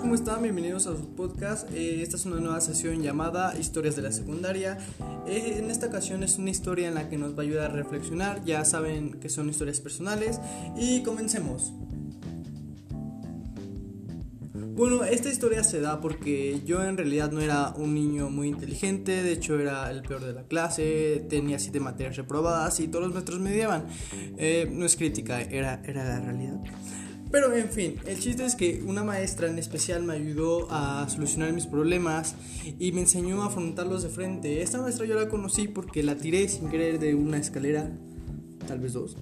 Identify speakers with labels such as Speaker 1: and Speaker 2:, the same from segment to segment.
Speaker 1: ¿cómo están? Bienvenidos a su podcast. Eh, esta es una nueva sesión llamada Historias de la Secundaria. Eh, en esta ocasión es una historia en la que nos va a ayudar a reflexionar. Ya saben que son historias personales. Y comencemos. Bueno, esta historia se da porque yo en realidad no era un niño muy inteligente, de hecho era el peor de la clase, tenía siete materias reprobadas y todos los maestros me odiaban. Eh, no es crítica, era, era la realidad. Pero en fin, el chiste es que una maestra en especial me ayudó a solucionar mis problemas y me enseñó a afrontarlos de frente. Esta maestra yo la conocí porque la tiré sin querer de una escalera, tal vez dos.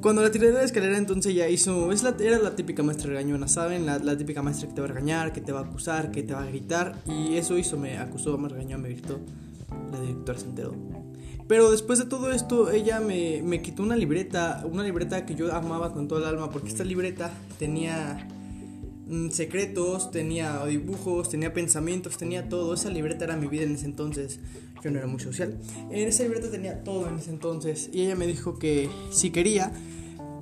Speaker 1: Cuando la tiré de la escalera entonces ya hizo, es la, era la típica maestra regañona, ¿saben? La, la, típica maestra que te va a regañar, que te va a acusar, que te va a gritar. Y eso hizo, me acusó, me regañó, me gritó. La directora se enteró. Pero después de todo esto, ella me, me, quitó una libreta, una libreta que yo amaba con todo el alma, porque esta libreta tenía mm, secretos, tenía dibujos, tenía pensamientos, tenía todo. Esa libreta era mi vida en ese entonces. Yo no era muy social. En esa libreta tenía todo en ese entonces. Y ella me dijo que si quería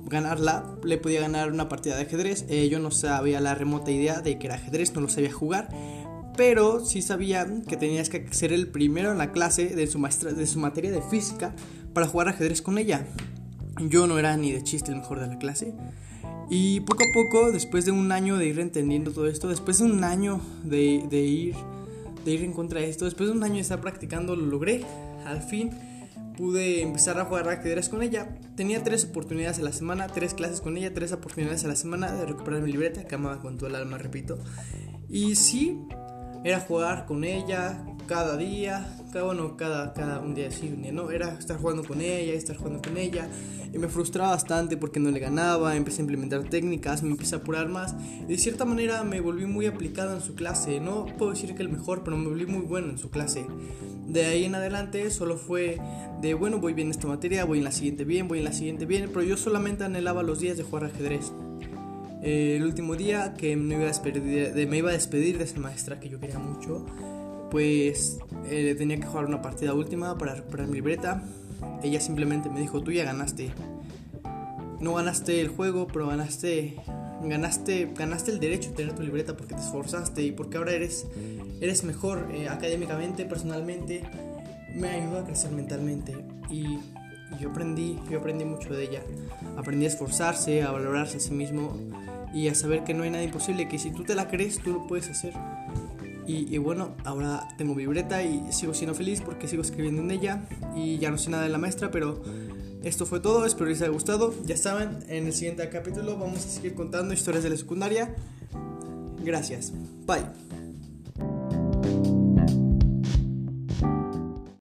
Speaker 1: ganarla, le podía ganar una partida de ajedrez. Eh, yo no sabía la remota idea de que era ajedrez, no lo sabía jugar pero sí sabía que tenías que ser el primero en la clase de su, maestra, de su materia de física para jugar ajedrez con ella. Yo no era ni de chiste el mejor de la clase. Y poco a poco, después de un año de ir entendiendo todo esto, después de un año de, de, ir, de ir en contra de esto, después de un año de estar practicando, lo logré. Al fin pude empezar a jugar ajedrez con ella. Tenía tres oportunidades a la semana, tres clases con ella, tres oportunidades a la semana de recuperar mi libreta, que amaba con todo el alma, repito. Y sí, era jugar con ella cada día, cada, bueno, cada, cada un día sí, un día no, era estar jugando con ella, estar jugando con ella, y me frustraba bastante porque no le ganaba, empecé a implementar técnicas, me empecé a apurar más, y de cierta manera me volví muy aplicado en su clase, no puedo decir que el mejor, pero me volví muy bueno en su clase. De ahí en adelante solo fue de, bueno, voy bien en esta materia, voy en la siguiente bien, voy en la siguiente bien, pero yo solamente anhelaba los días de jugar ajedrez. El último día que me iba, a despedir, de, me iba a despedir de esa maestra que yo quería mucho, pues eh, tenía que jugar una partida última para recuperar mi libreta. Ella simplemente me dijo, tú ya ganaste. No ganaste el juego, pero ganaste, ganaste, ganaste el derecho de tener tu libreta porque te esforzaste y porque ahora eres, eres mejor eh, académicamente, personalmente. Me ayudó a crecer mentalmente y yo aprendí, yo aprendí mucho de ella. Aprendí a esforzarse, a valorarse a sí mismo y a saber que no hay nada imposible, que si tú te la crees, tú lo puedes hacer. Y, bueno, ahora tengo mi libreta y sigo siendo feliz porque sigo escribiendo en ella y ya no sé nada de la maestra, pero esto fue todo, espero les haya gustado. Ya saben, en el siguiente capítulo vamos a seguir contando historias de la secundaria. Gracias. Bye.